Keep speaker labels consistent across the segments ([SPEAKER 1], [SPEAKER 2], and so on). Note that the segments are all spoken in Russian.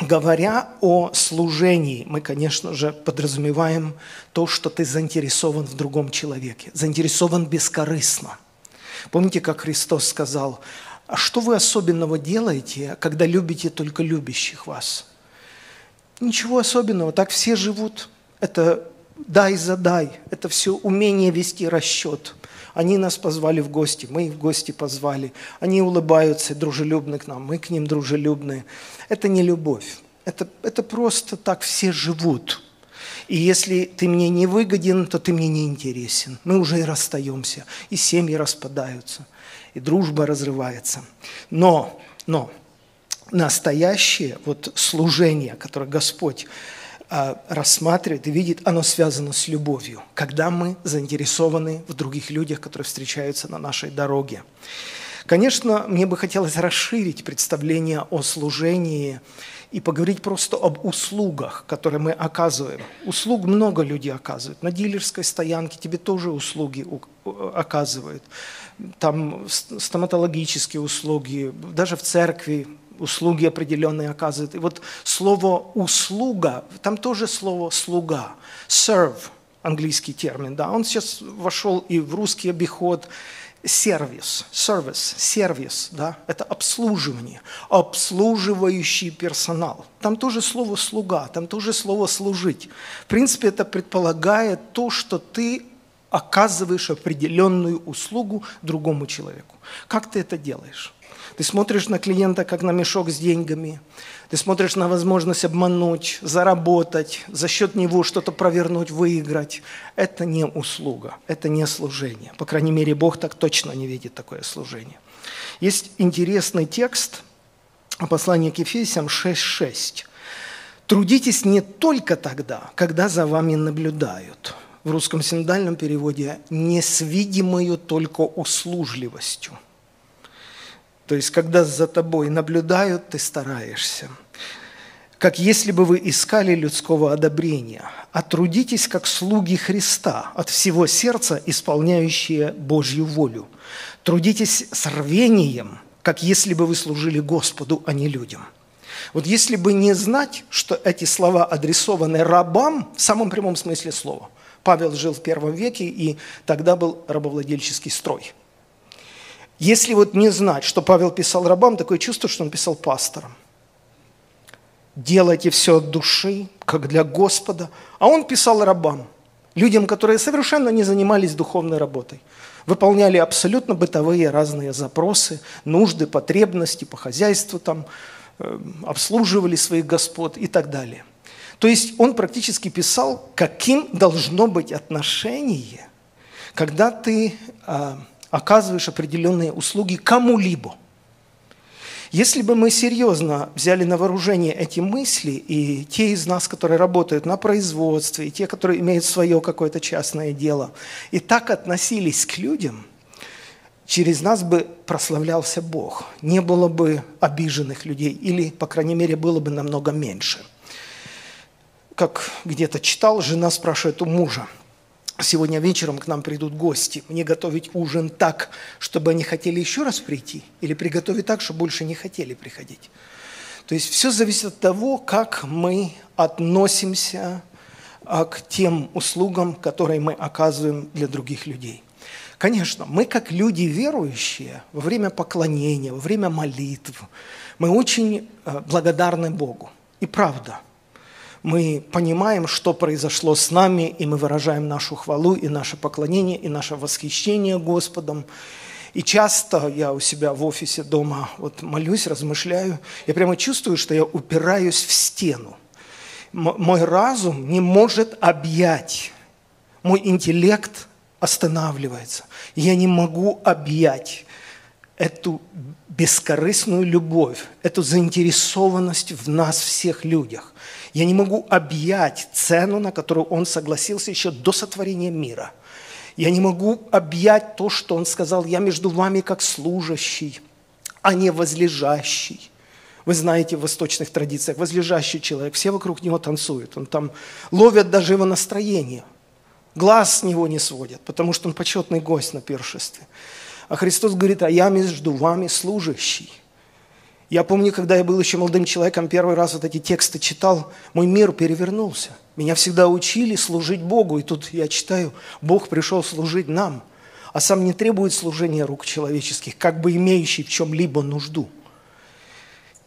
[SPEAKER 1] говоря о служении, мы, конечно же, подразумеваем то, что ты заинтересован в другом человеке, заинтересован бескорыстно. Помните, как Христос сказал, а что вы особенного делаете, когда любите только любящих вас? Ничего особенного, так все живут. Это дай задай, это все умение вести расчет. Они нас позвали в гости, мы их в гости позвали. Они улыбаются, дружелюбны к нам, мы к ним дружелюбны. Это не любовь, это, это просто так все живут. И если ты мне не выгоден, то ты мне не интересен. Мы уже и расстаемся, и семьи распадаются, и дружба разрывается. Но, но настоящее вот служение, которое Господь рассматривает и видит, оно связано с любовью, когда мы заинтересованы в других людях, которые встречаются на нашей дороге. Конечно, мне бы хотелось расширить представление о служении и поговорить просто об услугах, которые мы оказываем. Услуг много людей оказывают. На дилерской стоянке тебе тоже услуги оказывают. Там стоматологические услуги, даже в церкви услуги определенные оказывает. И вот слово «услуга», там тоже слово «слуга», «serve», английский термин, да, он сейчас вошел и в русский обиход, сервис, сервис, сервис, да, это обслуживание, обслуживающий персонал. Там тоже слово «слуга», там тоже слово «служить». В принципе, это предполагает то, что ты оказываешь определенную услугу другому человеку. Как ты это делаешь? Ты смотришь на клиента как на мешок с деньгами. Ты смотришь на возможность обмануть, заработать, за счет него что-то провернуть, выиграть. Это не услуга, это не служение. По крайней мере, Бог так точно не видит такое служение. Есть интересный текст о послании к Ефесям 6.6. «Трудитесь не только тогда, когда за вами наблюдают». В русском синодальном переводе «не с видимою только услужливостью». То есть, когда за тобой наблюдают, ты стараешься. Как если бы вы искали людского одобрения. А трудитесь, как слуги Христа, от всего сердца исполняющие Божью волю. Трудитесь с рвением, как если бы вы служили Господу, а не людям. Вот если бы не знать, что эти слова адресованы рабам в самом прямом смысле слова. Павел жил в первом веке, и тогда был рабовладельческий строй – если вот не знать, что Павел писал рабам, такое чувство, что он писал пасторам. Делайте все от души, как для Господа. А он писал рабам, людям, которые совершенно не занимались духовной работой. Выполняли абсолютно бытовые разные запросы, нужды, потребности по хозяйству, там, э, обслуживали своих господ и так далее. То есть он практически писал, каким должно быть отношение, когда ты а, оказываешь определенные услуги кому-либо. Если бы мы серьезно взяли на вооружение эти мысли, и те из нас, которые работают на производстве, и те, которые имеют свое какое-то частное дело, и так относились к людям, через нас бы прославлялся Бог. Не было бы обиженных людей, или, по крайней мере, было бы намного меньше. Как где-то читал, жена спрашивает у мужа – сегодня вечером к нам придут гости, мне готовить ужин так, чтобы они хотели еще раз прийти, или приготовить так, чтобы больше не хотели приходить. То есть все зависит от того, как мы относимся а, к тем услугам, которые мы оказываем для других людей. Конечно, мы как люди верующие во время поклонения, во время молитв, мы очень а, благодарны Богу. И правда – мы понимаем, что произошло с нами, и мы выражаем нашу хвалу, и наше поклонение, и наше восхищение Господом. И часто я у себя в офисе дома вот молюсь, размышляю, я прямо чувствую, что я упираюсь в стену. Мой разум не может объять, мой интеллект останавливается. Я не могу объять эту бескорыстную любовь, эту заинтересованность в нас всех людях. Я не могу объять цену, на которую он согласился еще до сотворения мира. Я не могу объять то, что он сказал, я между вами как служащий, а не возлежащий. Вы знаете в восточных традициях, возлежащий человек, все вокруг него танцуют, он там ловят даже его настроение, глаз с него не сводят, потому что он почетный гость на пиршестве. А Христос говорит, а я между вами служащий. Я помню, когда я был еще молодым человеком, первый раз вот эти тексты читал, мой мир перевернулся. Меня всегда учили служить Богу, и тут я читаю, Бог пришел служить нам, а сам не требует служения рук человеческих, как бы имеющий в чем-либо нужду.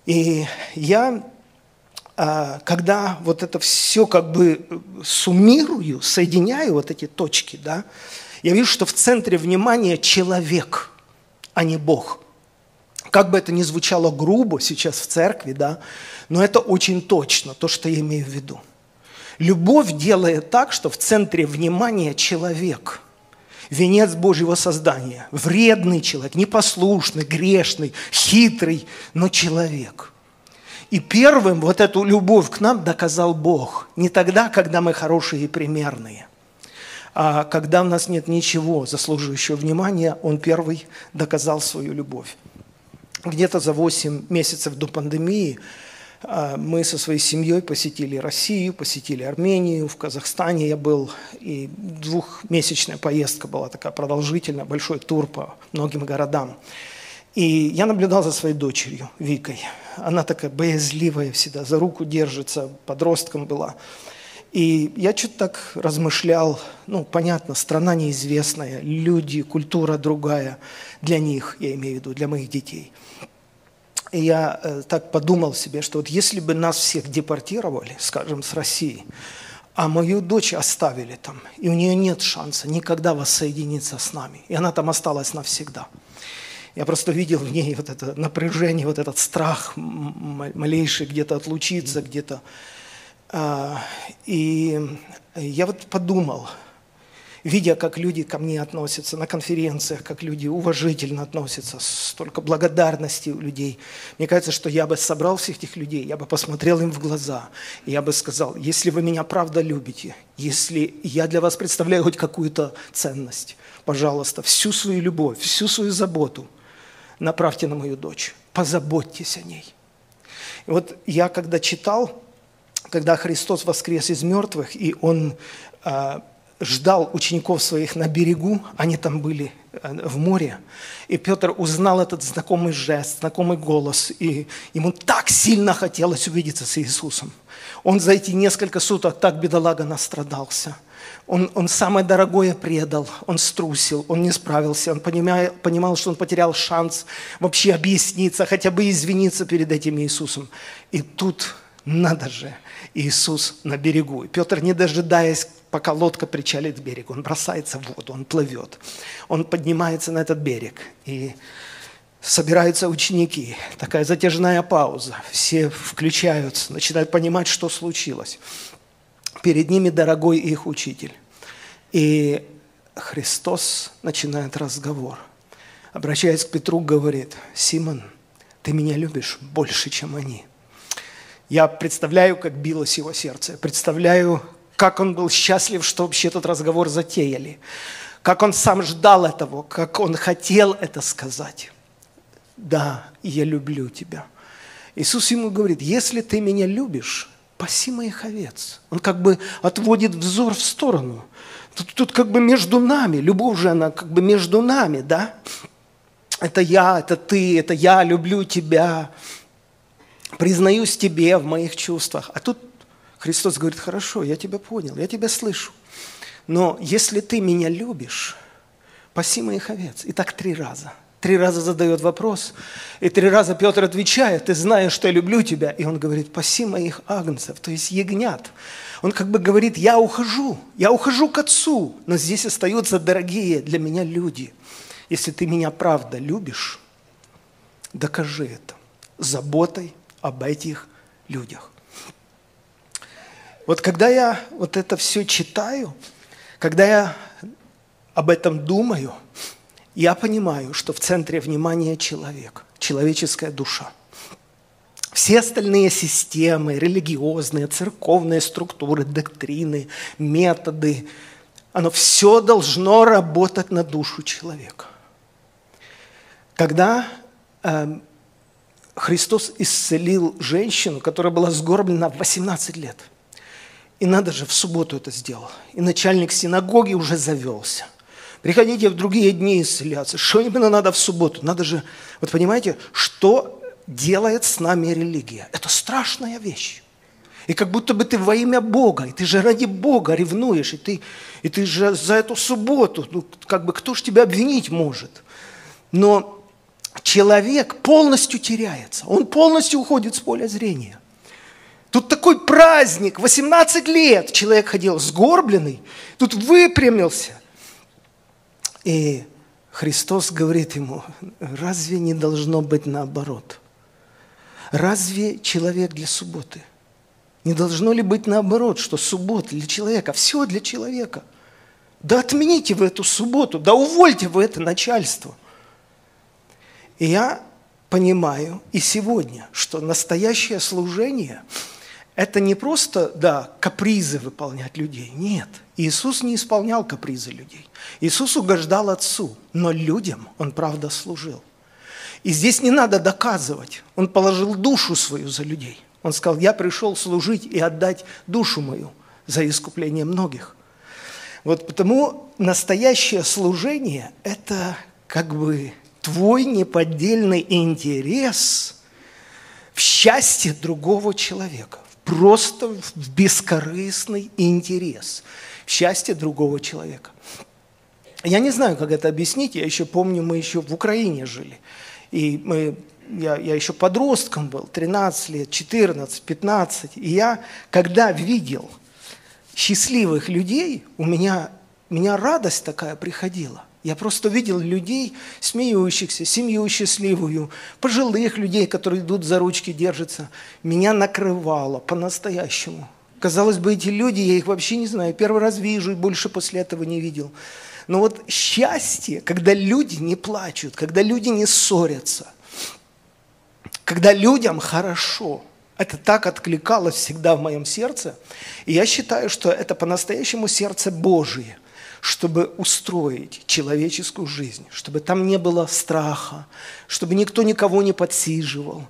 [SPEAKER 1] И я, а, когда вот это все как бы суммирую, соединяю вот эти точки, да, я вижу, что в центре внимания человек, а не Бог – как бы это ни звучало грубо сейчас в церкви, да, но это очень точно то, что я имею в виду. Любовь делает так, что в центре внимания человек, венец Божьего создания, вредный человек, непослушный, грешный, хитрый, но человек. И первым вот эту любовь к нам доказал Бог. Не тогда, когда мы хорошие и примерные, а когда у нас нет ничего заслуживающего внимания, Он первый доказал свою любовь где-то за 8 месяцев до пандемии а, мы со своей семьей посетили Россию, посетили Армению, в Казахстане я был, и двухмесячная поездка была такая продолжительная, большой тур по многим городам. И я наблюдал за своей дочерью, Викой. Она такая боязливая всегда, за руку держится, подростком была. И я что-то так размышлял, ну, понятно, страна неизвестная, люди, культура другая для них, я имею в виду, для моих детей – и я э, так подумал себе, что вот если бы нас всех депортировали, скажем, с России, а мою дочь оставили там, и у нее нет шанса никогда воссоединиться с нами, и она там осталась навсегда. Я просто видел в ней вот это напряжение, вот этот страх малейший где-то отлучиться, где-то. А, и я вот подумал – видя, как люди ко мне относятся на конференциях, как люди уважительно относятся, столько благодарности у людей. Мне кажется, что я бы собрал всех этих людей, я бы посмотрел им в глаза, и я бы сказал, если вы меня правда любите, если я для вас представляю хоть какую-то ценность, пожалуйста, всю свою любовь, всю свою заботу направьте на мою дочь, позаботьтесь о ней. И вот я когда читал, когда Христос воскрес из мертвых, и Он а, ждал учеников своих на берегу, они там были э, в море, и Петр узнал этот знакомый жест, знакомый голос, и ему так сильно хотелось увидеться с Иисусом. Он за эти несколько суток так, бедолага, настрадался. Он, он самое дорогое предал, он струсил, он не справился, он понимая, понимал, что он потерял шанс вообще объясниться, хотя бы извиниться перед этим Иисусом. И тут, надо же, Иисус на берегу. И Петр, не дожидаясь пока лодка причалит к берегу. Он бросается в воду, он плывет. Он поднимается на этот берег. И собираются ученики. Такая затяжная пауза. Все включаются, начинают понимать, что случилось. Перед ними дорогой их учитель. И Христос начинает разговор. Обращаясь к Петру, говорит, «Симон, ты меня любишь больше, чем они». Я представляю, как билось его сердце, представляю, как он был счастлив, что вообще этот разговор затеяли, как он сам ждал этого, как он хотел это сказать. Да, я люблю тебя. Иисус ему говорит, если ты меня любишь, паси моих овец. Он как бы отводит взор в сторону. Тут, тут как бы между нами, любовь же она как бы между нами, да? Это я, это ты, это я люблю тебя, признаюсь тебе в моих чувствах. А тут Христос говорит, хорошо, я тебя понял, я тебя слышу. Но если ты меня любишь, паси моих овец. И так три раза. Три раза задает вопрос, и три раза Петр отвечает, ты знаешь, что я люблю тебя. И он говорит, паси моих агнцев, то есть ягнят. Он как бы говорит, я ухожу, я ухожу к Отцу, но здесь остаются дорогие для меня люди. Если ты меня правда любишь, докажи это заботой об этих людях. Вот когда я вот это все читаю, когда я об этом думаю, я понимаю, что в центре внимания человек, человеческая душа. Все остальные системы, религиозные, церковные структуры, доктрины, методы, оно все должно работать на душу человека. Когда э, Христос исцелил женщину, которая была сгорблена в 18 лет – и надо же, в субботу это сделал. И начальник синагоги уже завелся. Приходите в другие дни исцеляться. Что именно надо в субботу? Надо же, вот понимаете, что делает с нами религия. Это страшная вещь. И как будто бы ты во имя Бога, и ты же ради Бога ревнуешь, и ты, и ты же за эту субботу, ну, как бы кто ж тебя обвинить может? Но человек полностью теряется, он полностью уходит с поля зрения. Тут такой праздник, 18 лет человек ходил сгорбленный, тут выпрямился. И Христос говорит ему, разве не должно быть наоборот? Разве человек для субботы – не должно ли быть наоборот, что суббота для человека, все для человека? Да отмените вы эту субботу, да увольте вы это начальство. И я понимаю и сегодня, что настоящее служение – это не просто, да, капризы выполнять людей. Нет, Иисус не исполнял капризы людей. Иисус угождал Отцу, но людям Он, правда, служил. И здесь не надо доказывать. Он положил душу свою за людей – он сказал, я пришел служить и отдать душу мою за искупление многих. Вот потому настоящее служение – это как бы твой неподдельный интерес в счастье другого человека. Просто в бескорыстный интерес в счастье другого человека. Я не знаю, как это объяснить. Я еще помню, мы еще в Украине жили. И мы я, я еще подростком был, 13 лет, 14, 15. И я, когда видел счастливых людей, у меня, у меня радость такая приходила. Я просто видел людей, смеющихся, семью счастливую, пожилых людей, которые идут за ручки, держатся. Меня накрывало по-настоящему. Казалось бы, эти люди, я их вообще не знаю, первый раз вижу и больше после этого не видел. Но вот счастье, когда люди не плачут, когда люди не ссорятся – когда людям хорошо. Это так откликалось всегда в моем сердце. И я считаю, что это по-настоящему сердце Божие, чтобы устроить человеческую жизнь, чтобы там не было страха, чтобы никто никого не подсиживал,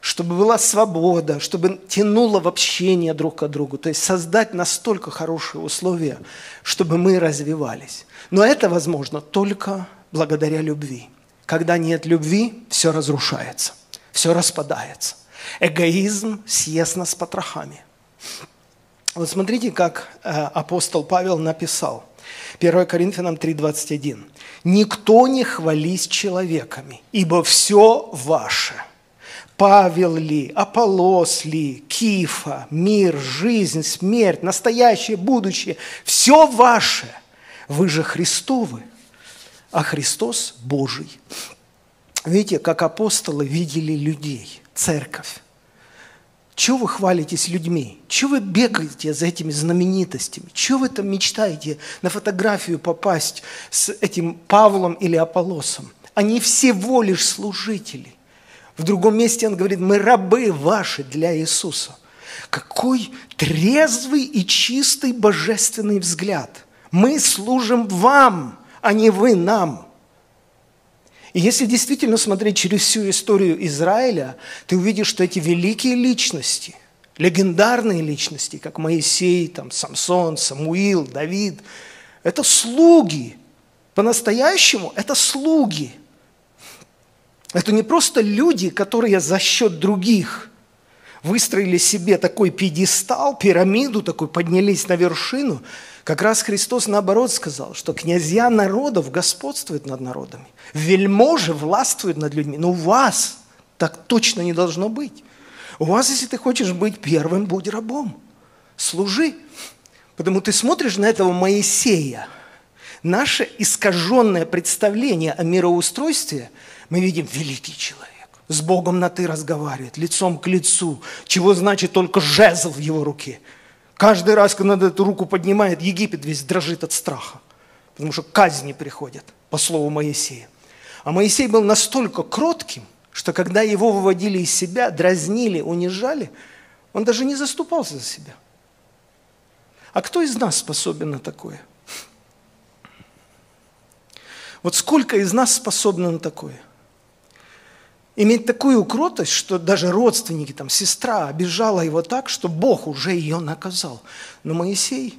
[SPEAKER 1] чтобы была свобода, чтобы тянуло в общение друг к другу. То есть создать настолько хорошие условия, чтобы мы развивались. Но это возможно только благодаря любви. Когда нет любви, все разрушается все распадается. Эгоизм съест нас потрохами. Вот смотрите, как э, апостол Павел написал. 1 Коринфянам 3,21. «Никто не хвались человеками, ибо все ваше. Павел ли, Аполос ли, Кифа, мир, жизнь, смерть, настоящее, будущее – все ваше. Вы же Христовы, а Христос Божий. Видите, как апостолы видели людей, церковь. Чего вы хвалитесь людьми? Чего вы бегаете за этими знаменитостями? Чего вы там мечтаете на фотографию попасть с этим Павлом или Аполосом? Они всего лишь служители. В другом месте он говорит, мы рабы ваши для Иисуса. Какой трезвый и чистый божественный взгляд. Мы служим вам, а не вы нам. И если действительно смотреть через всю историю Израиля, ты увидишь, что эти великие личности, легендарные личности, как Моисей, там, Самсон, Самуил, Давид, это слуги. По-настоящему это слуги. Это не просто люди, которые за счет других выстроили себе такой пьедестал, пирамиду такой, поднялись на вершину – как раз Христос наоборот сказал, что князья народов господствуют над народами, вельможи властвуют над людьми. Но у вас так точно не должно быть. У вас, если ты хочешь быть первым, будь рабом. Служи. Потому ты смотришь на этого Моисея. Наше искаженное представление о мироустройстве, мы видим великий человек. С Богом на «ты» разговаривает, лицом к лицу. Чего значит только жезл в его руке – Каждый раз, когда эту руку поднимает, Египет весь дрожит от страха, потому что казни приходят, по слову Моисея. А Моисей был настолько кротким, что когда его выводили из себя, дразнили, унижали, он даже не заступался за себя. А кто из нас способен на такое? Вот сколько из нас способно на такое? Иметь такую кротость, что даже родственники, там, сестра обижала его так, что Бог уже ее наказал. Но Моисей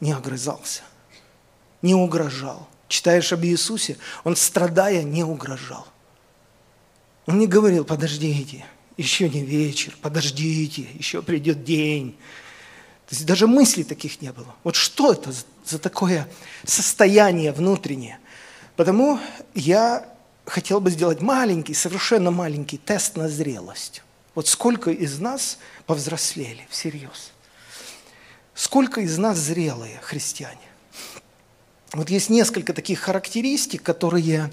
[SPEAKER 1] не огрызался, не угрожал. Читаешь об Иисусе, он, страдая, не угрожал. Он не говорил, подождите, еще не вечер, подождите, еще придет день. То есть даже мыслей таких не было. Вот что это за такое состояние внутреннее? Потому я хотел бы сделать маленький, совершенно маленький тест на зрелость. Вот сколько из нас повзрослели всерьез? Сколько из нас зрелые христиане? Вот есть несколько таких характеристик, которые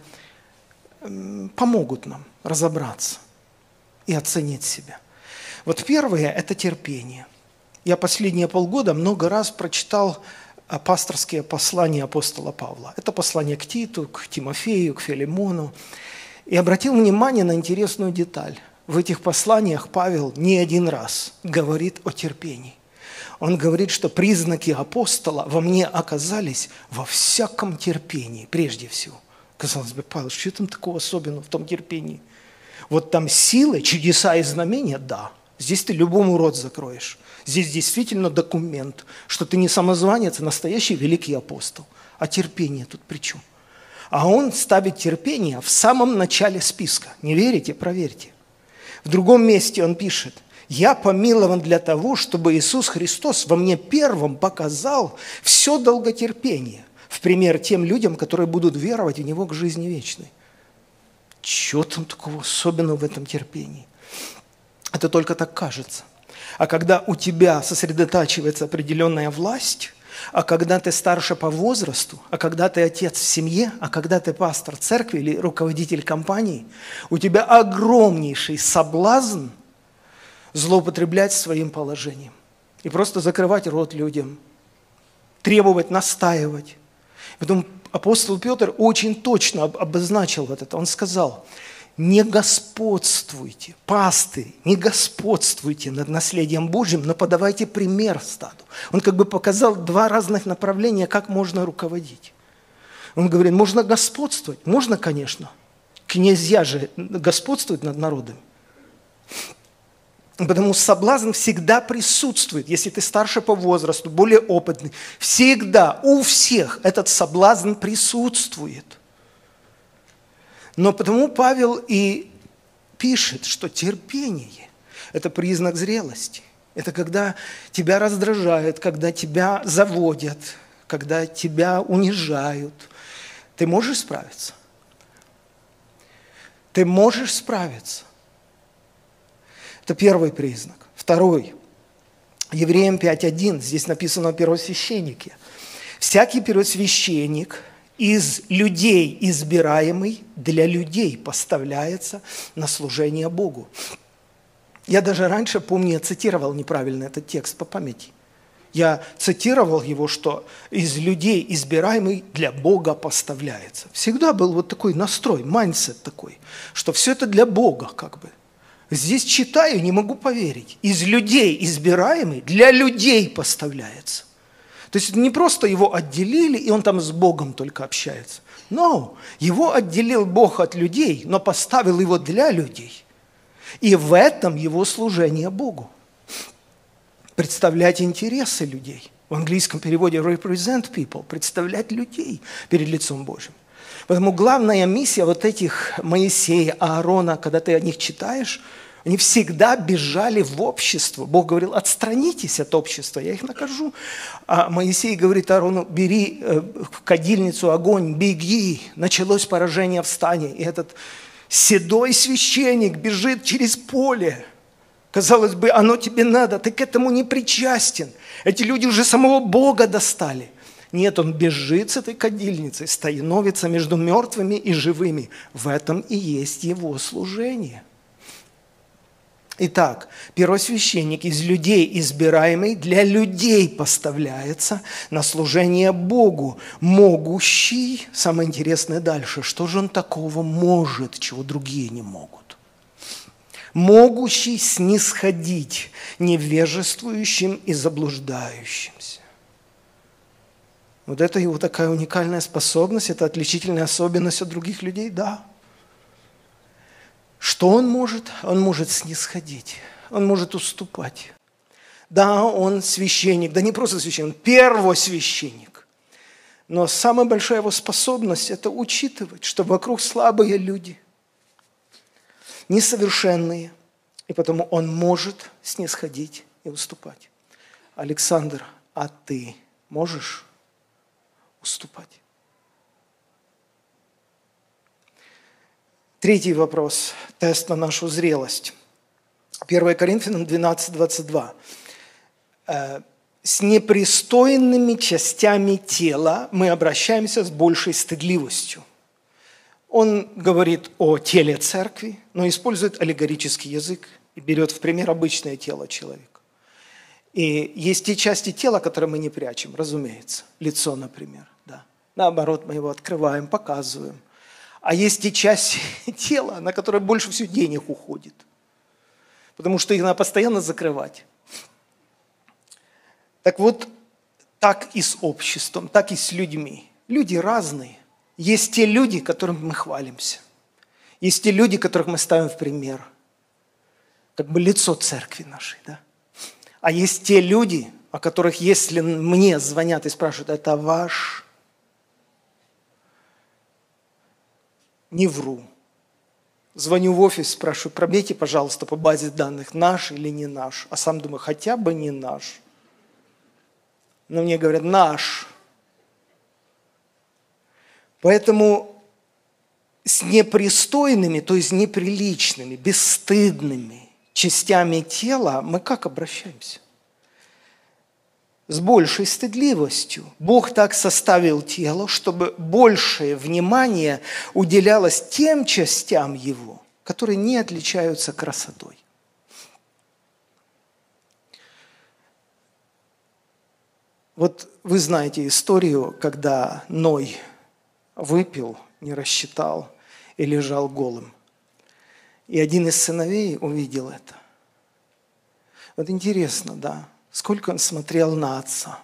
[SPEAKER 1] помогут нам разобраться и оценить себя. Вот первое – это терпение. Я последние полгода много раз прочитал пасторские послания апостола Павла. Это послание к Титу, к Тимофею, к Филимону. И обратил внимание на интересную деталь. В этих посланиях Павел не один раз говорит о терпении. Он говорит, что признаки апостола во мне оказались во всяком терпении, прежде всего. Казалось бы, Павел, что там такого особенного в том терпении? Вот там силы, чудеса и знамения, да. Здесь ты любому рот закроешь. Здесь действительно документ, что ты не самозванец, а настоящий великий апостол. А терпение тут при чем? А он ставит терпение в самом начале списка. Не верите? Проверьте. В другом месте он пишет, «Я помилован для того, чтобы Иисус Христос во мне первым показал все долготерпение, в пример тем людям, которые будут веровать в Него к жизни вечной». Чего там такого особенного в этом терпении? Это только так кажется. А когда у тебя сосредотачивается определенная власть, а когда ты старше по возрасту, а когда ты отец в семье, а когда ты пастор церкви или руководитель компании, у тебя огромнейший соблазн злоупотреблять своим положением и просто закрывать рот людям, требовать, настаивать. Потом апостол Петр очень точно обозначил вот это. Он сказал, не господствуйте, пасты, не господствуйте над наследием Божьим, но подавайте пример стаду. Он как бы показал два разных направления, как можно руководить. Он говорит, можно господствовать, можно, конечно. Князья же господствуют над народом. Потому соблазн всегда присутствует, если ты старше по возрасту, более опытный. Всегда, у всех этот соблазн присутствует. Но потому Павел и пишет, что терпение – это признак зрелости. Это когда тебя раздражают, когда тебя заводят, когда тебя унижают. Ты можешь справиться? Ты можешь справиться. Это первый признак. Второй. Евреям 5.1, здесь написано о первосвященнике. Всякий первосвященник из людей избираемый для людей поставляется на служение Богу. Я даже раньше, помню, я цитировал неправильно этот текст по памяти. Я цитировал его, что из людей избираемый для Бога поставляется. Всегда был вот такой настрой, mindset такой, что все это для Бога как бы. Здесь читаю, не могу поверить. Из людей избираемый для людей поставляется. То есть не просто его отделили, и он там с Богом только общается. Но его отделил Бог от людей, но поставил его для людей. И в этом его служение Богу. Представлять интересы людей. В английском переводе represent people, представлять людей перед лицом Божьим. Поэтому главная миссия вот этих Моисея, Аарона, когда ты о них читаешь, они всегда бежали в общество. Бог говорил, отстранитесь от общества, я их накажу. А Моисей говорит Аарону, бери э, в кадильницу огонь, беги. Началось поражение в стане. И этот седой священник бежит через поле. Казалось бы, оно тебе надо, ты к этому не причастен. Эти люди уже самого Бога достали. Нет, он бежит с этой кадильницей, становится между мертвыми и живыми. В этом и есть его служение. Итак, первосвященник из людей избираемый для людей поставляется на служение Богу, могущий, самое интересное дальше, что же он такого может, чего другие не могут? Могущий снисходить невежествующим и заблуждающимся. Вот это его такая уникальная способность, это отличительная особенность от других людей, да. Что он может? Он может снисходить, он может уступать. Да, он священник, да не просто священник, он первосвященник. Но самая большая его способность – это учитывать, что вокруг слабые люди. несовершенные, и потому Он может снисходить и уступать. Александр, а ты можешь уступать? Третий вопрос, тест на нашу зрелость. 1 Коринфянам 12, 22. Э, «С непристойными частями тела мы обращаемся с большей стыдливостью». Он говорит о теле церкви, но использует аллегорический язык и берет в пример обычное тело человека. И есть те части тела, которые мы не прячем, разумеется. Лицо, например. Да. Наоборот, мы его открываем, показываем. А есть те части тела, на которые больше всего денег уходит. Потому что их надо постоянно закрывать. Так вот, так и с обществом, так и с людьми. Люди разные. Есть те люди, которым мы хвалимся. Есть те люди, которых мы ставим в пример. Как бы лицо церкви нашей. Да? А есть те люди, о которых, если мне звонят и спрашивают, это ваш не вру. Звоню в офис, спрашиваю, пробейте, пожалуйста, по базе данных, наш или не наш. А сам думаю, хотя бы не наш. Но мне говорят, наш. Поэтому с непристойными, то есть неприличными, бесстыдными частями тела мы как обращаемся? С большей стыдливостью. Бог так составил тело, чтобы большее внимание уделялось тем частям его, которые не отличаются красотой. Вот вы знаете историю, когда Ной выпил, не рассчитал и лежал голым. И один из сыновей увидел это. Вот интересно, да, сколько он смотрел на отца.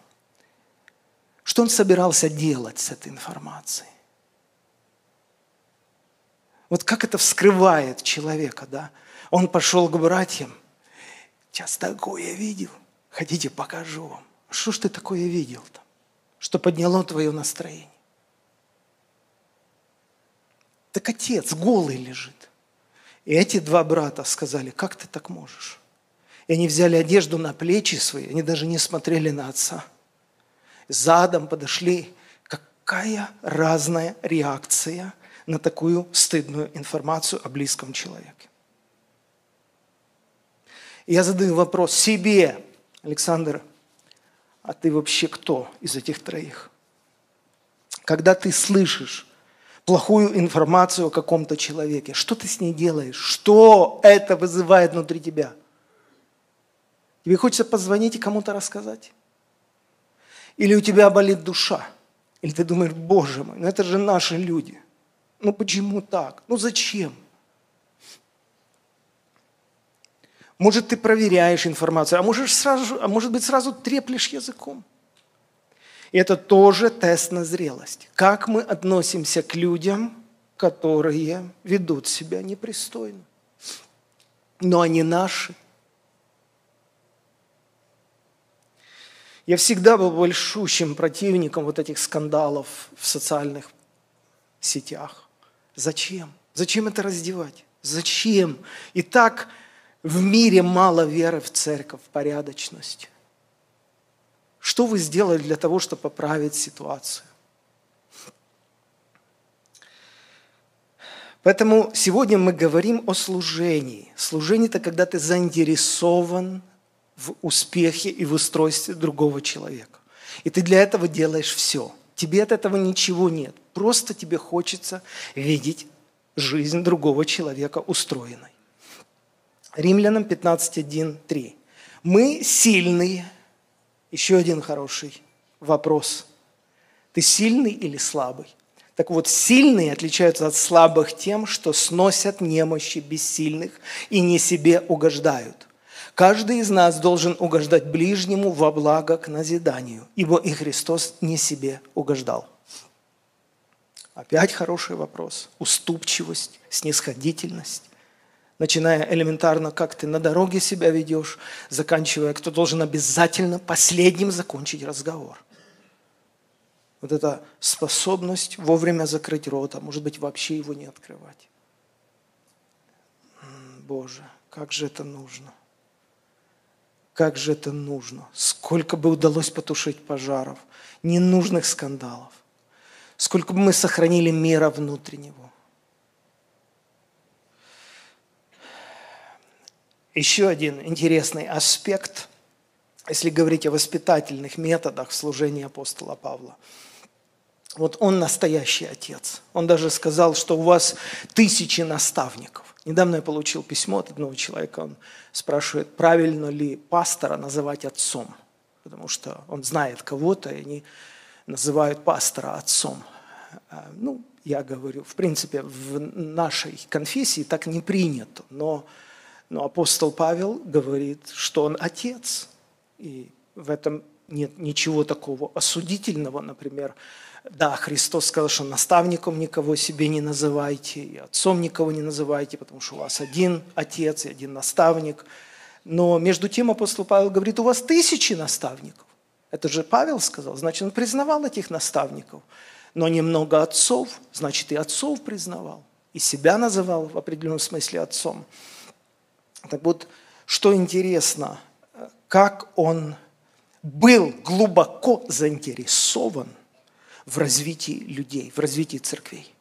[SPEAKER 1] Что он собирался делать с этой информацией? Вот как это вскрывает человека, да? Он пошел к братьям. Сейчас такое видел. Хотите, покажу вам. Что ж ты такое видел-то? Что подняло твое настроение? Так отец голый лежит. И эти два брата сказали, как ты так можешь? И они взяли одежду на плечи свои, они даже не смотрели на отца. Задом подошли. Какая разная реакция на такую стыдную информацию о близком человеке. я задаю вопрос себе, Александр, а ты вообще кто из этих троих? Когда ты слышишь плохую информацию о каком-то человеке, что ты с ней делаешь? Что это вызывает внутри тебя? Тебе хочется позвонить и кому-то рассказать? Или у тебя болит душа? Или ты думаешь, боже мой, ну это же наши люди. Ну почему так? Ну зачем? Может, ты проверяешь информацию, а, можешь сразу, а может быть, сразу треплешь языком. И это тоже тест на зрелость. Как мы относимся к людям, которые ведут себя непристойно. Но они наши. Я всегда был большущим противником вот этих скандалов в социальных сетях. Зачем? Зачем это раздевать? Зачем? И так в мире мало веры в церковь, в порядочность. Что вы сделали для того, чтобы поправить ситуацию? Поэтому сегодня мы говорим о служении. Служение – это когда ты заинтересован в успехе и в устройстве другого человека. И ты для этого делаешь все. Тебе от этого ничего нет. Просто тебе хочется видеть жизнь другого человека устроенной. Римлянам 15.1.3. Мы сильные. Еще один хороший вопрос. Ты сильный или слабый? Так вот, сильные отличаются от слабых тем, что сносят немощи бессильных и не себе угождают – Каждый из нас должен угождать ближнему во благо к назиданию, ибо и Христос не себе угождал. Опять хороший вопрос. Уступчивость, снисходительность. Начиная элементарно, как ты на дороге себя ведешь, заканчивая, кто должен обязательно последним закончить разговор. Вот эта способность вовремя закрыть рот, а может быть вообще его не открывать. Боже, как же это нужно. Как же это нужно. Сколько бы удалось потушить пожаров, ненужных скандалов. Сколько бы мы сохранили мира внутреннего. Еще один интересный аспект, если говорить о воспитательных методах в служении апостола Павла. Вот он настоящий отец. Он даже сказал, что у вас тысячи наставников. Недавно я получил письмо от одного человека, он спрашивает, правильно ли пастора называть отцом, потому что он знает кого-то, и они называют пастора отцом. А, ну, я говорю, в принципе, в нашей конфессии так не принято, но, но апостол Павел говорит, что он отец, и в этом нет ничего такого осудительного, например, да, Христос сказал, что наставником никого себе не называйте, и отцом никого не называйте, потому что у вас один отец и один наставник. Но между тем апостол Павел говорит, у вас тысячи наставников. Это же Павел сказал, значит, он признавал этих наставников. Но немного отцов, значит, и отцов признавал. И себя называл в определенном смысле отцом. Так вот, что интересно, как он был глубоко заинтересован – в развитии людей, в развитии церквей.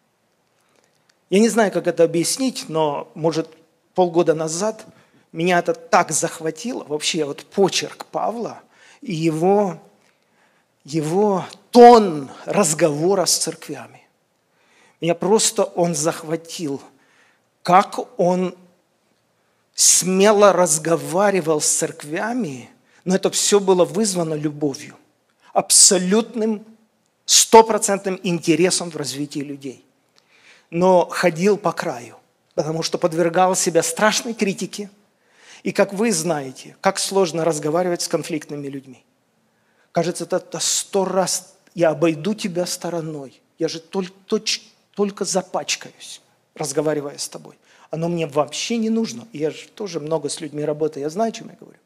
[SPEAKER 1] Я не знаю, как это объяснить, но, может, полгода назад меня это так захватило, вообще вот почерк Павла и его, его тон разговора с церквями. Меня просто он захватил, как он смело разговаривал с церквями, но это все было вызвано любовью, абсолютным стопроцентным интересом в развитии людей. Но ходил по краю, потому что подвергал себя страшной критике. И как вы знаете, как сложно разговаривать с конфликтными людьми. Кажется, это сто раз я обойду тебя стороной. Я же только, только запачкаюсь, разговаривая с тобой. Оно мне вообще не нужно. Я же тоже много с людьми работаю, я знаю, о чем я говорю.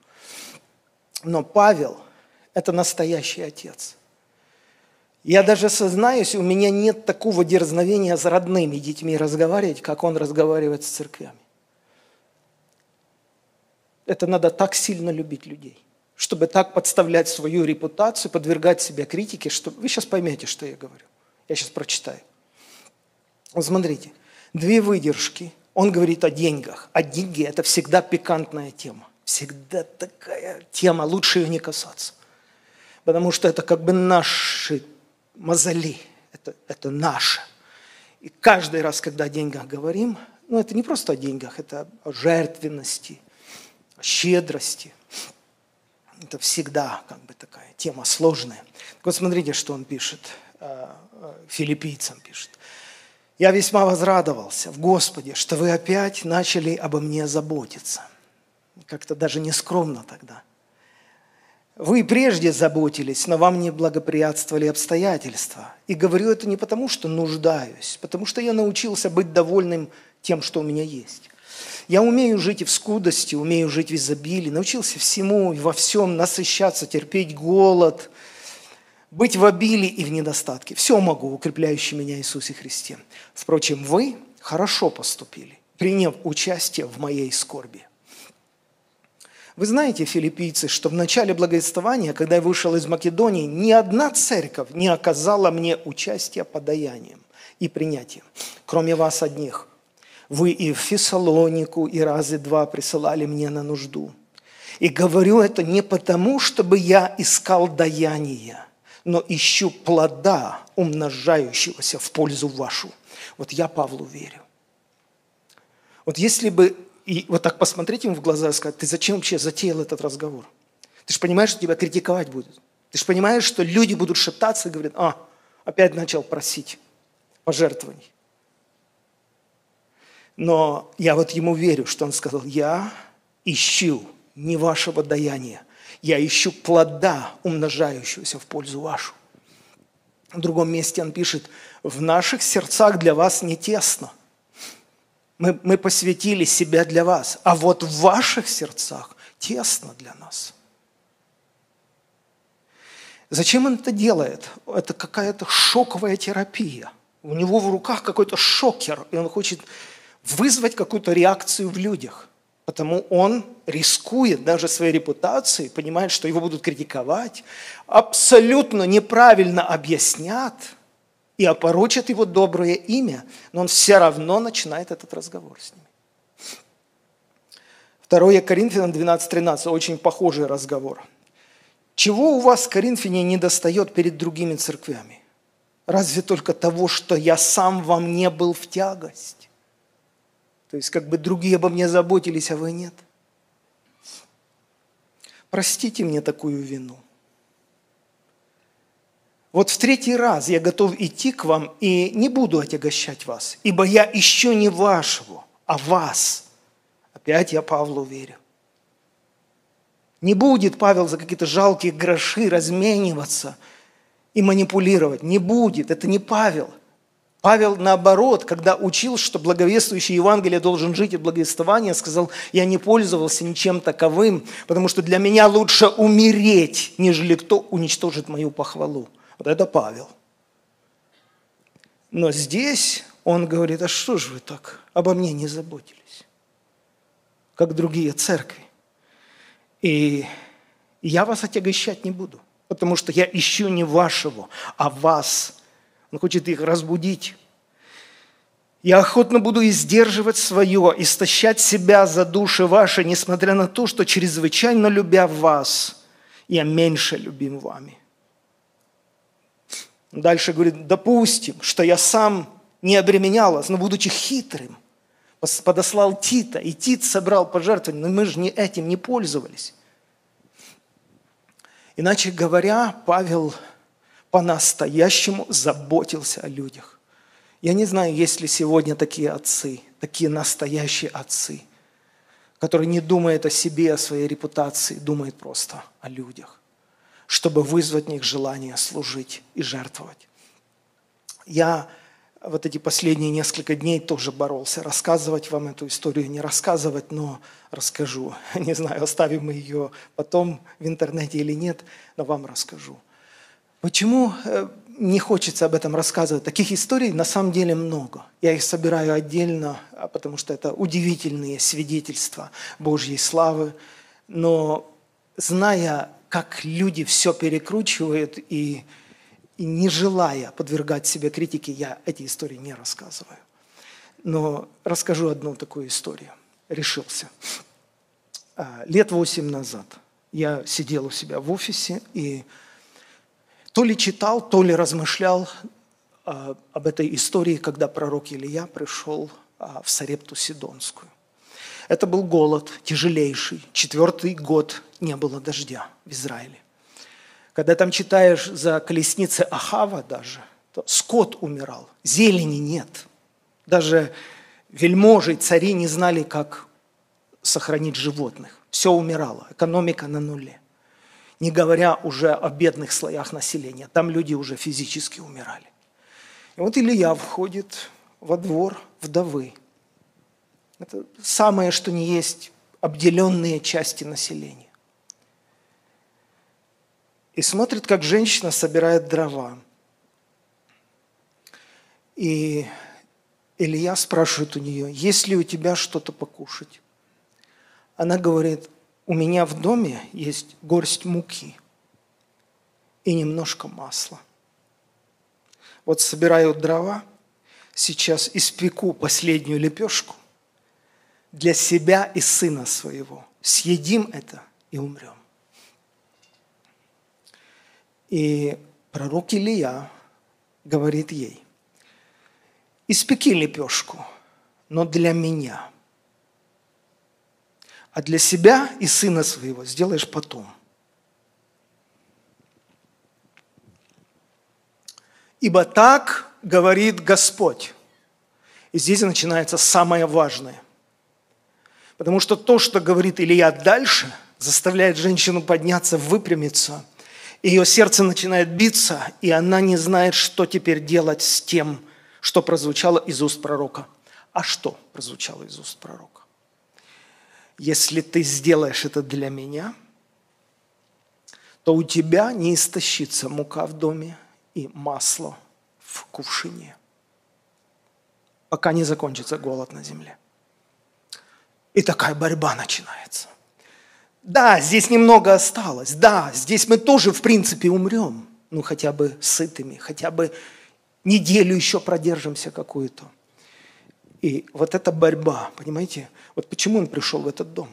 [SPEAKER 1] Но Павел – это настоящий отец – я даже сознаюсь, у меня нет такого дерзновения с родными детьми разговаривать, как он разговаривает с церквями. Это надо так сильно любить людей, чтобы так подставлять свою репутацию, подвергать себя критике, что вы сейчас поймете, что я говорю. Я сейчас прочитаю. Вот смотрите, две выдержки. Он говорит о деньгах. А деньги – это всегда пикантная тема. Всегда такая тема, лучше ее не касаться. Потому что это как бы наши мозоли, это, это наше. И каждый раз, когда о деньгах говорим, ну это не просто о деньгах, это о жертвенности, о щедрости. Это всегда как бы такая тема сложная. Так вот смотрите, что он пишет, э, э, филиппийцам пишет. «Я весьма возрадовался в Господе, что вы опять начали обо мне заботиться». Как-то даже не скромно тогда – вы прежде заботились, но вам не благоприятствовали обстоятельства. И говорю это не потому, что нуждаюсь, потому что я научился быть довольным тем, что у меня есть. Я умею жить и в скудости, умею жить в изобилии, научился всему и во всем насыщаться, терпеть голод, быть в обилии и в недостатке. Все могу, укрепляющий меня Иисусе Христе. Впрочем, вы хорошо поступили, приняв участие в моей скорби. Вы знаете, филиппийцы, что в начале благовествования, когда я вышел из Македонии, ни одна церковь не оказала мне участия подаянием и принятием, кроме вас одних. Вы и в Фессалонику, и разы два присылали мне на нужду. И говорю это не потому, чтобы я искал даяния, но ищу плода, умножающегося в пользу вашу. Вот я Павлу верю. Вот если бы и вот так посмотреть ему в глаза и сказать, ты зачем вообще затеял этот разговор? Ты же понимаешь, что тебя критиковать будут. Ты же понимаешь, что люди будут шептаться и говорят, а, опять начал просить пожертвований. Но я вот ему верю, что он сказал, я ищу не вашего даяния, я ищу плода, умножающегося в пользу вашу. В другом месте он пишет, в наших сердцах для вас не тесно – мы, мы посвятили себя для вас, а вот в ваших сердцах тесно для нас. Зачем он это делает? Это какая-то шоковая терапия. У него в руках какой-то шокер, и он хочет вызвать какую-то реакцию в людях. Потому он рискует даже своей репутацией, понимает, что его будут критиковать, абсолютно неправильно объяснят и опорочат его доброе имя, но он все равно начинает этот разговор с ними. 2 Коринфянам 12.13, очень похожий разговор. Чего у вас, Коринфяне, не достает перед другими церквями? Разве только того, что я сам вам не был в тягость? То есть как бы другие обо мне заботились, а вы нет. Простите мне такую вину. Вот в третий раз я готов идти к вам и не буду отягощать вас, ибо я еще не вашего, а вас – Опять я Павлу верю. Не будет Павел за какие-то жалкие гроши размениваться и манипулировать. Не будет. Это не Павел. Павел, наоборот, когда учил, что благовествующий Евангелие должен жить от благовествования, сказал, я не пользовался ничем таковым, потому что для меня лучше умереть, нежели кто уничтожит мою похвалу. Вот это Павел. Но здесь он говорит, а что же вы так обо мне не заботились? как другие церкви. И я вас отягощать не буду, потому что я ищу не вашего, а вас. Он хочет их разбудить. Я охотно буду издерживать свое, истощать себя за души ваши, несмотря на то, что чрезвычайно любя вас, я меньше любим вами. Дальше говорит, допустим, что я сам не обременял вас, но будучи хитрым – подослал Тита, и Тит собрал пожертвования, но мы же не этим не пользовались. Иначе говоря, Павел по-настоящему заботился о людях. Я не знаю, есть ли сегодня такие отцы, такие настоящие отцы, которые не думают о себе, о своей репутации, думают просто о людях, чтобы вызвать в них желание служить и жертвовать. Я вот эти последние несколько дней тоже боролся. Рассказывать вам эту историю, не рассказывать, но расскажу. Не знаю, оставим мы ее потом в интернете или нет, но вам расскажу. Почему э, не хочется об этом рассказывать? Таких историй на самом деле много. Я их собираю отдельно, а потому что это удивительные свидетельства Божьей славы. Но зная, как люди все перекручивают и и не желая подвергать себе критике, я эти истории не рассказываю. Но расскажу одну такую историю. Решился. А, лет восемь назад я сидел у себя в офисе и то ли читал, то ли размышлял а, об этой истории, когда пророк Илья пришел а, в Сарепту Сидонскую. Это был голод тяжелейший. Четвертый год не было дождя в Израиле. Когда там читаешь за колесницы Ахава даже, то скот умирал, зелени нет. Даже вельможи, цари не знали, как сохранить животных. Все умирало, экономика на нуле. Не говоря уже о бедных слоях населения. Там люди уже физически умирали. И вот Илья входит во двор вдовы. Это самое, что не есть обделенные части населения и смотрит, как женщина собирает дрова. И Илья спрашивает у нее, есть ли у тебя что-то покушать? Она говорит, у меня в доме есть горсть муки и немножко масла. Вот собираю дрова, сейчас испеку последнюю лепешку для себя и сына своего. Съедим это и умрем. И пророк Илья говорит ей, испеки лепешку, но для меня. А для себя и сына своего сделаешь потом. Ибо так говорит Господь. И здесь начинается самое важное. Потому что то, что говорит Илья дальше, заставляет женщину подняться, выпрямиться – ее сердце начинает биться, и она не знает, что теперь делать с тем, что прозвучало из уст пророка. А что прозвучало из уст пророка? Если ты сделаешь это для меня, то у тебя не истощится мука в доме и масло в кувшине. пока не закончится голод на земле. И такая борьба начинается. Да, здесь немного осталось. Да, здесь мы тоже, в принципе, умрем. Ну, хотя бы сытыми, хотя бы неделю еще продержимся какую-то. И вот эта борьба, понимаете, вот почему он пришел в этот дом?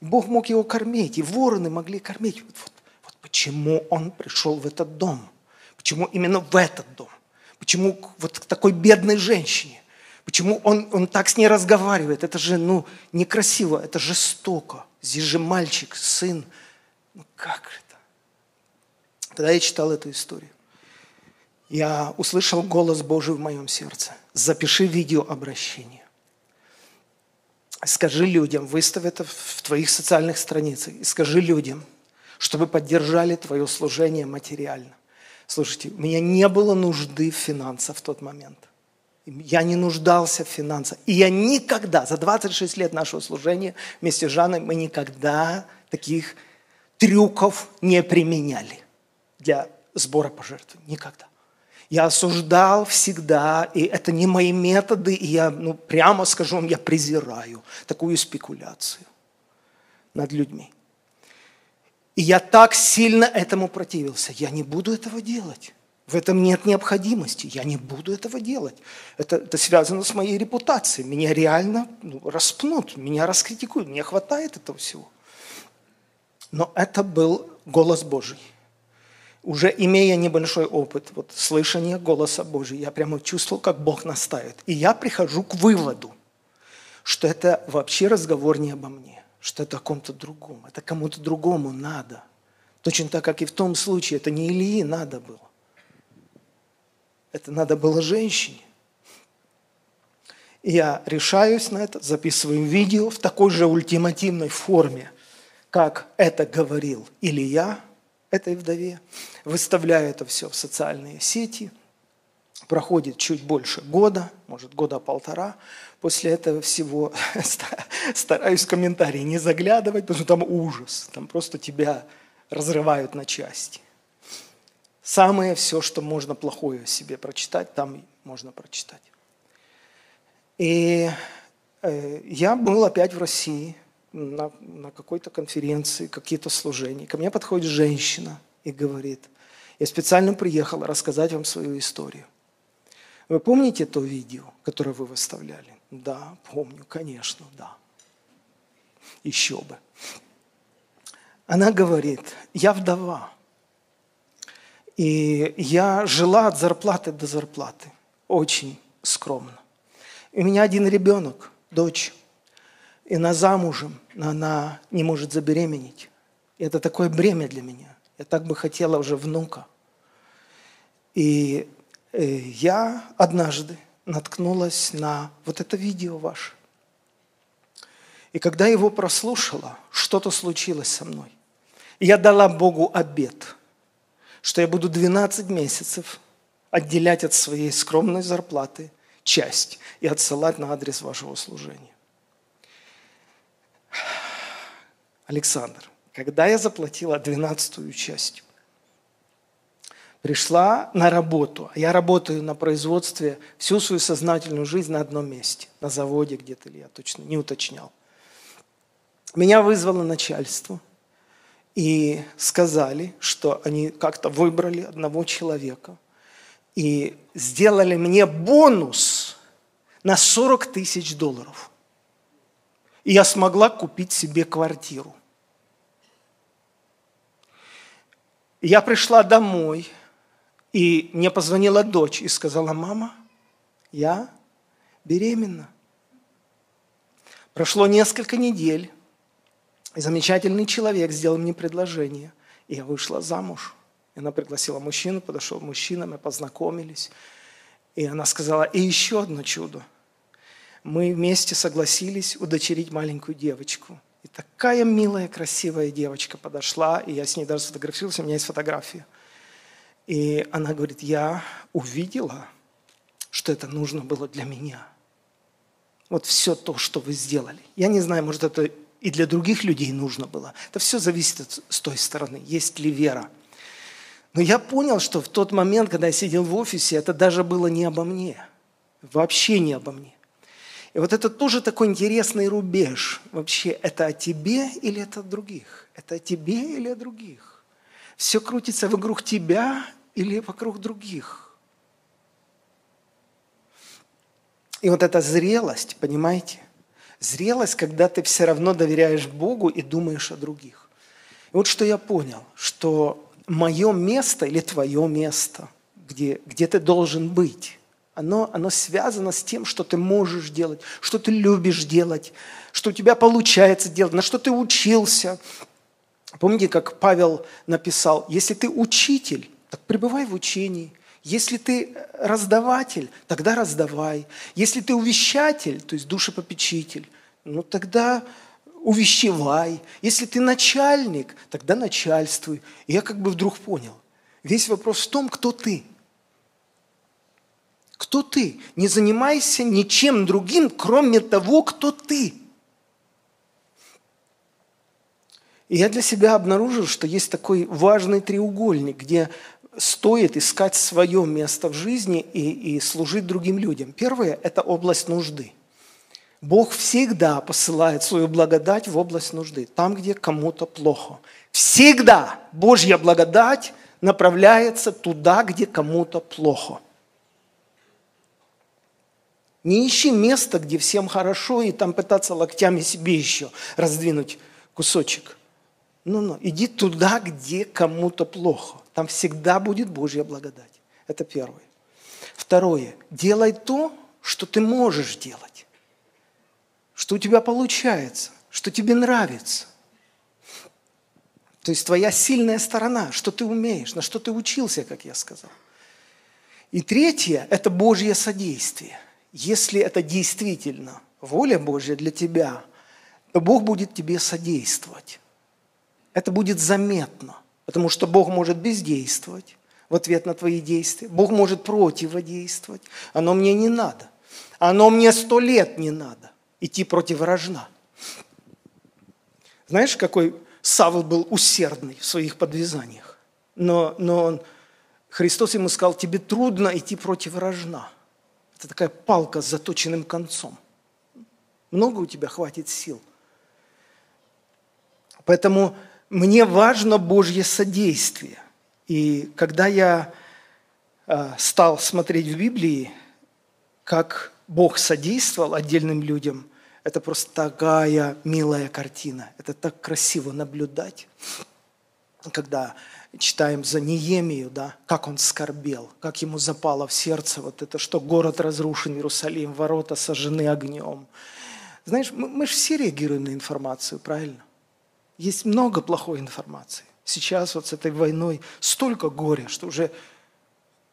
[SPEAKER 1] Бог мог его кормить, и вороны могли кормить. Вот, вот, вот почему он пришел в этот дом? Почему именно в этот дом? Почему вот к такой бедной женщине? Почему он, он так с ней разговаривает? Это же ну, некрасиво, это жестоко. Здесь же мальчик, сын. Ну как это? Тогда я читал эту историю. Я услышал голос Божий в моем сердце. Запиши видео обращение. Скажи людям, выставь это в твоих социальных страницах, и скажи людям, чтобы поддержали твое служение материально. Слушайте, у меня не было нужды в в тот момент. Я не нуждался в финансах. И я никогда, за 26 лет нашего служения вместе с Жанной, мы никогда таких трюков не применяли для сбора пожертвований. Никогда. Я осуждал всегда, и это не мои методы, и я, ну, прямо скажу вам, я презираю такую спекуляцию над людьми. И я так сильно этому противился. Я не буду этого делать. В этом нет необходимости. Я не буду этого делать. Это, это связано с моей репутацией. Меня реально ну, распнут, меня раскритикуют. Мне хватает этого всего. Но это был голос Божий. Уже имея небольшой опыт вот, слышания голоса Божьего, я прямо чувствовал, как Бог наставит. И я прихожу к выводу, что это вообще разговор не обо мне что это о ком-то другом. Это кому-то другому надо. Точно так, как и в том случае, это не Ильи надо было. Это надо было женщине. И я решаюсь на это, записываю видео в такой же ультимативной форме, как это говорил Илья этой вдове. Выставляю это все в социальные сети. Проходит чуть больше года, может года полтора. После этого всего стараюсь в комментарии не заглядывать, потому что там ужас, там просто тебя разрывают на части. Самое все, что можно плохое себе прочитать, там можно прочитать. И э, я был опять в России на, на какой-то конференции, какие-то служения. Ко мне подходит женщина и говорит, я специально приехала рассказать вам свою историю. Вы помните то видео, которое вы выставляли? Да, помню, конечно, да. Еще бы. Она говорит, я вдова. И я жила от зарплаты до зарплаты. Очень скромно. И у меня один ребенок, дочь. И она замужем, но она не может забеременеть. И это такое бремя для меня. Я так бы хотела уже внука. И э, я однажды наткнулась на вот это видео ваше. И когда его прослушала, что-то случилось со мной. Я дала Богу обед, что я буду 12 месяцев отделять от своей скромной зарплаты часть и отсылать на адрес вашего служения. Александр, когда я заплатила двенадцатую часть, пришла на работу. Я работаю на производстве всю свою сознательную жизнь на одном месте, на заводе где-то, или я точно не уточнял. Меня вызвало начальство и сказали, что они как-то выбрали одного человека и сделали мне бонус на 40 тысяч долларов. И я смогла купить себе квартиру. Я пришла домой, и мне позвонила дочь и сказала, мама, я беременна. Прошло несколько недель, и замечательный человек сделал мне предложение, и я вышла замуж. И она пригласила мужчину, подошел мужчина, мы познакомились. И она сказала, и еще одно чудо. Мы вместе согласились удочерить маленькую девочку. И такая милая, красивая девочка подошла, и я с ней даже сфотографировался, у меня есть фотография – и она говорит, я увидела, что это нужно было для меня. Вот все то, что вы сделали. Я не знаю, может, это и для других людей нужно было. Это все зависит от, с той стороны, есть ли вера. Но я понял, что в тот момент, когда я сидел в офисе, это даже было не обо мне. Вообще не обо мне. И вот это тоже такой интересный рубеж. Вообще, это о тебе или это о других? Это о тебе или о других? Все крутится вокруг тебя или вокруг других? И вот эта зрелость, понимаете? Зрелость, когда ты все равно доверяешь Богу и думаешь о других. И вот что я понял, что мое место или твое место, где, где ты должен быть, оно, оно связано с тем, что ты можешь делать, что ты любишь делать, что у тебя получается делать, на что ты учился. Помните, как Павел написал, если ты учитель, так пребывай в учении. Если ты раздаватель, тогда раздавай. Если ты увещатель, то есть душепопечитель, ну тогда увещевай. Если ты начальник, тогда начальствуй. И я как бы вдруг понял. Весь вопрос в том, кто ты. Кто ты? Не занимайся ничем другим, кроме того, кто ты. И я для себя обнаружил, что есть такой важный треугольник, где стоит искать свое место в жизни и, и служить другим людям. Первое – это область нужды. Бог всегда посылает свою благодать в область нужды, там, где кому-то плохо. Всегда Божья благодать направляется туда, где кому-то плохо. Не ищи место, где всем хорошо, и там пытаться локтями себе еще раздвинуть кусочек. Ну-ну, иди туда, где кому-то плохо. Там всегда будет Божья благодать. Это первое. Второе. Делай то, что ты можешь делать. Что у тебя получается, что тебе нравится. То есть твоя сильная сторона, что ты умеешь, на что ты учился, как я сказал. И третье – это Божье содействие. Если это действительно воля Божья для тебя, то Бог будет тебе содействовать. Это будет заметно – Потому что Бог может бездействовать в ответ на твои действия. Бог может противодействовать. Оно мне не надо. Оно мне сто лет не надо. Идти против рожна. Знаешь, какой Савл был усердный в своих подвязаниях. Но, но он, Христос ему сказал, тебе трудно идти против рожна. Это такая палка с заточенным концом. Много у тебя хватит сил. Поэтому мне важно Божье содействие. И когда я а, стал смотреть в Библии, как Бог содействовал отдельным людям, это просто такая милая картина. Это так красиво наблюдать, когда читаем за Неемию, да, как он скорбел, как ему запало в сердце вот это, что город разрушен, Иерусалим, ворота сожжены огнем. Знаешь, мы, мы же все реагируем на информацию, правильно? Есть много плохой информации. Сейчас вот с этой войной столько горя, что уже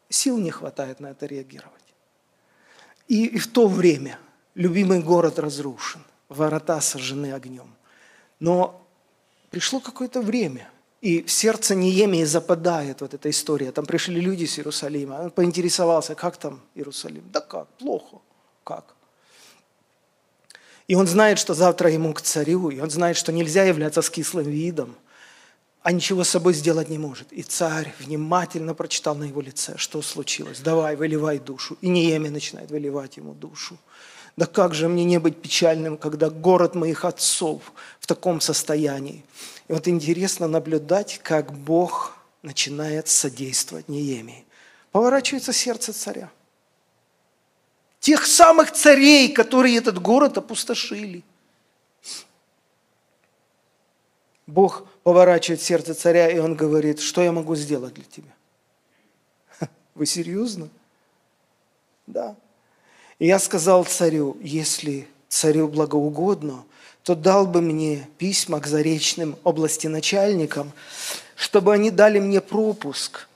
[SPEAKER 1] сил не хватает на это реагировать. И, и в то время любимый город разрушен, ворота сожжены огнем. Но пришло какое-то время, и в сердце Неемии западает вот эта история. Там пришли люди с Иерусалима. Он поинтересовался, как там Иерусалим? Да как, плохо. Как? И он знает, что завтра ему к царю, и он знает, что нельзя являться с кислым видом, а ничего с собой сделать не может. И царь внимательно прочитал на его лице, что случилось. Давай, выливай душу. И Неемия начинает выливать ему душу. Да как же мне не быть печальным, когда город моих отцов в таком состоянии? И вот интересно наблюдать, как Бог начинает содействовать Неемии. Поворачивается сердце царя тех самых царей, которые этот город опустошили. Бог поворачивает сердце царя, и он говорит, что я могу сделать для тебя? Вы серьезно? Да. И я сказал царю, если царю благоугодно, то дал бы мне письма к заречным области начальникам, чтобы они дали мне пропуск,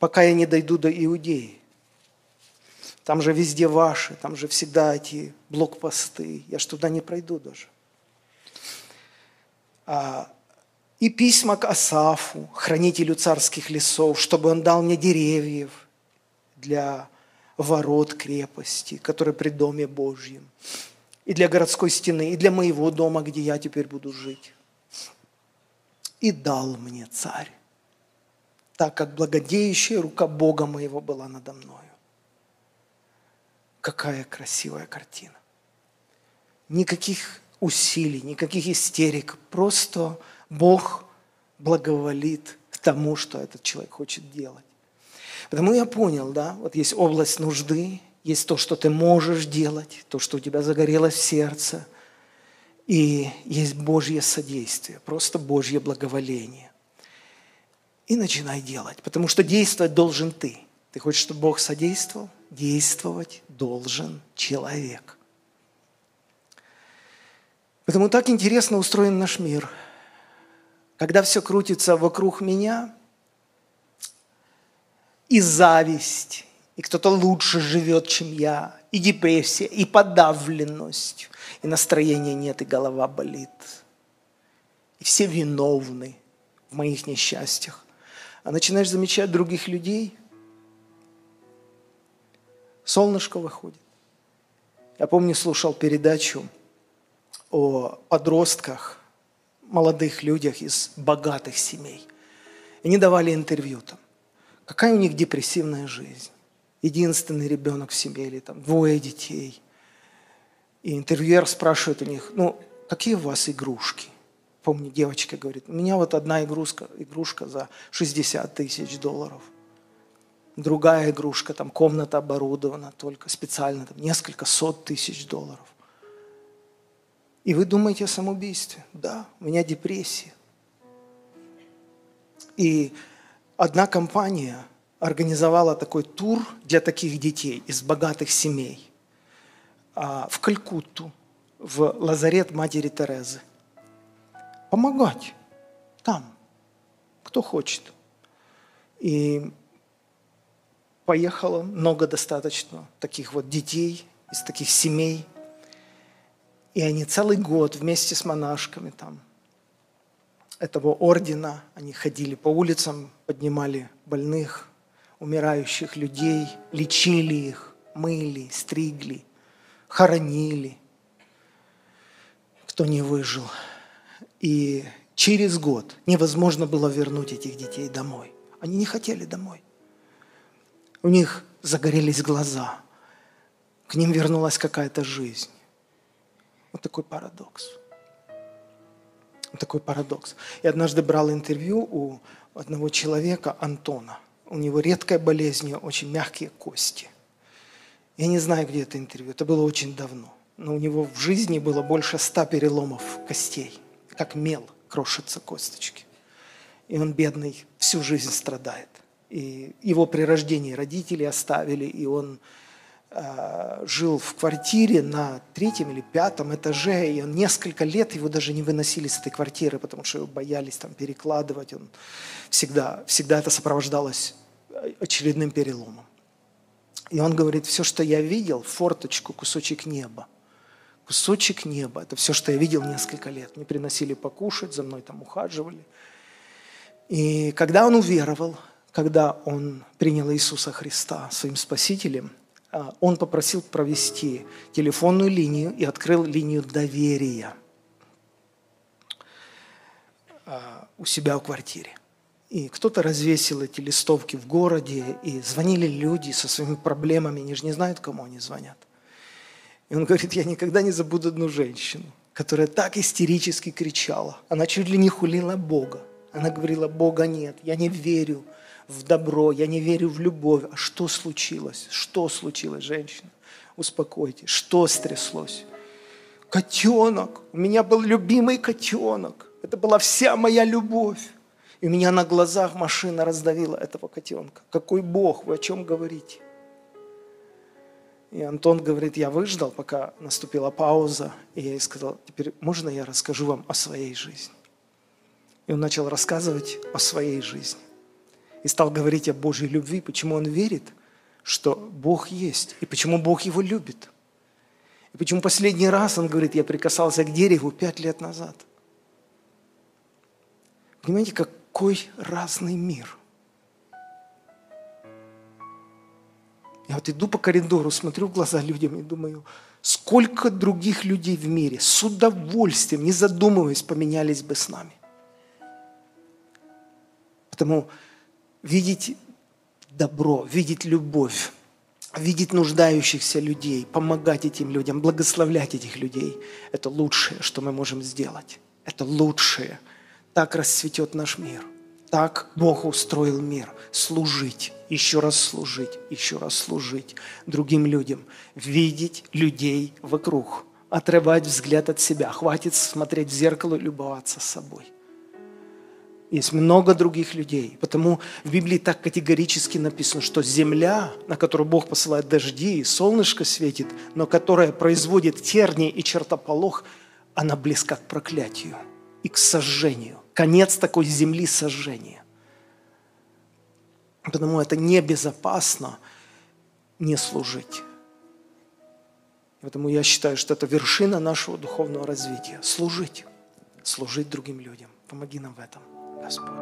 [SPEAKER 1] пока я не дойду до Иудеи. Там же везде ваши, там же всегда эти блокпосты. Я ж туда не пройду даже. А, и письма к Асафу, хранителю царских лесов, чтобы он дал мне деревьев для ворот крепости, которые при Доме Божьем, и для городской стены, и для моего дома, где я теперь буду жить. И дал мне царь, так как благодеющая рука Бога моего была надо мной. Какая красивая картина. Никаких усилий, никаких истерик. Просто Бог благоволит тому, что этот человек хочет делать. Потому я понял, да, вот есть область нужды, есть то, что ты можешь делать, то, что у тебя загорелось в сердце, и есть Божье содействие, просто Божье благоволение. И начинай делать, потому что действовать должен ты. Ты хочешь, чтобы Бог содействовал? Действовать должен человек. Потому так интересно устроен наш мир. Когда все крутится вокруг меня, и зависть, и кто-то лучше живет, чем я, и депрессия, и подавленность, и настроения нет, и голова болит. И все виновны в моих несчастьях. А начинаешь замечать других людей, солнышко выходит. Я помню, слушал передачу о подростках, молодых людях из богатых семей. И они давали интервью там. Какая у них депрессивная жизнь. Единственный ребенок в семье или там двое детей. И интервьюер спрашивает у них, ну, какие у вас игрушки? Помню, девочка говорит, у меня вот одна игрушка, игрушка за 60 тысяч долларов. Другая игрушка, там комната оборудована только специально, там несколько сот тысяч долларов. И вы думаете о самоубийстве? Да, у меня депрессия. И одна компания организовала такой тур для таких детей из богатых семей а, в Калькутту, в лазарет матери Терезы. Помогать там, кто хочет. И поехало много достаточно таких вот детей из таких семей. И они целый год вместе с монашками там этого ордена, они ходили по улицам, поднимали больных, умирающих людей, лечили их, мыли, стригли, хоронили, кто не выжил. И через год невозможно было вернуть этих детей домой. Они не хотели домой. У них загорелись глаза. К ним вернулась какая-то жизнь. Вот такой парадокс такой парадокс. Я однажды брал интервью у одного человека, Антона. У него редкая болезнь, очень мягкие кости. Я не знаю, где это интервью, это было очень давно. Но у него в жизни было больше ста переломов костей, как мел крошатся косточки. И он, бедный, всю жизнь страдает. И его при рождении родители оставили, и он Э, жил в квартире на третьем или пятом этаже, и он несколько лет его даже не выносили с этой квартиры, потому что его боялись там перекладывать. Он всегда, всегда это сопровождалось очередным переломом. И он говорит, все, что я видел, форточку, кусочек неба. Кусочек неба. Это все, что я видел несколько лет. Мне приносили покушать, за мной там ухаживали. И когда он уверовал, когда он принял Иисуса Христа своим Спасителем – а, он попросил провести телефонную линию и открыл линию доверия а, у себя в квартире. И кто-то развесил эти листовки в городе, и звонили люди со своими проблемами, они же не знают, кому они звонят. И он говорит, я никогда не забуду одну женщину, которая так истерически кричала. Она чуть ли не хулила Бога. Она говорила, Бога нет, я не верю, в добро, я не верю в любовь. А что случилось? Что случилось, женщина? Успокойтесь. Что стряслось? Котенок. У меня был любимый котенок. Это была вся моя любовь. И у меня на глазах машина раздавила этого котенка. Какой Бог? Вы о чем говорите? И Антон говорит, я выждал, пока наступила пауза, и я ей сказал, теперь можно я расскажу вам о своей жизни? И он начал рассказывать о своей жизни и стал говорить о Божьей любви, почему он верит, что Бог есть, и почему Бог его любит. И почему последний раз, он говорит, я прикасался к дереву пять лет назад. Понимаете, какой разный мир. Я вот иду по коридору, смотрю в глаза людям и думаю, сколько других людей в мире с удовольствием, не задумываясь, поменялись бы с нами. Потому видеть добро, видеть любовь, видеть нуждающихся людей, помогать этим людям, благословлять этих людей – это лучшее, что мы можем сделать. Это лучшее. Так расцветет наш мир. Так Бог устроил мир. Служить, еще раз служить, еще раз служить другим людям. Видеть людей вокруг. Отрывать взгляд от себя. Хватит смотреть в зеркало и любоваться собой. Есть много других людей. Потому в Библии так категорически написано, что земля, на которую Бог посылает дожди, и солнышко светит, но которая производит тернии и чертополох, она близка к проклятию и к сожжению. Конец такой земли – сожжения. Потому это небезопасно не служить. Поэтому я считаю, что это вершина нашего духовного развития – служить, служить другим людям. Помоги нам в этом. Господь.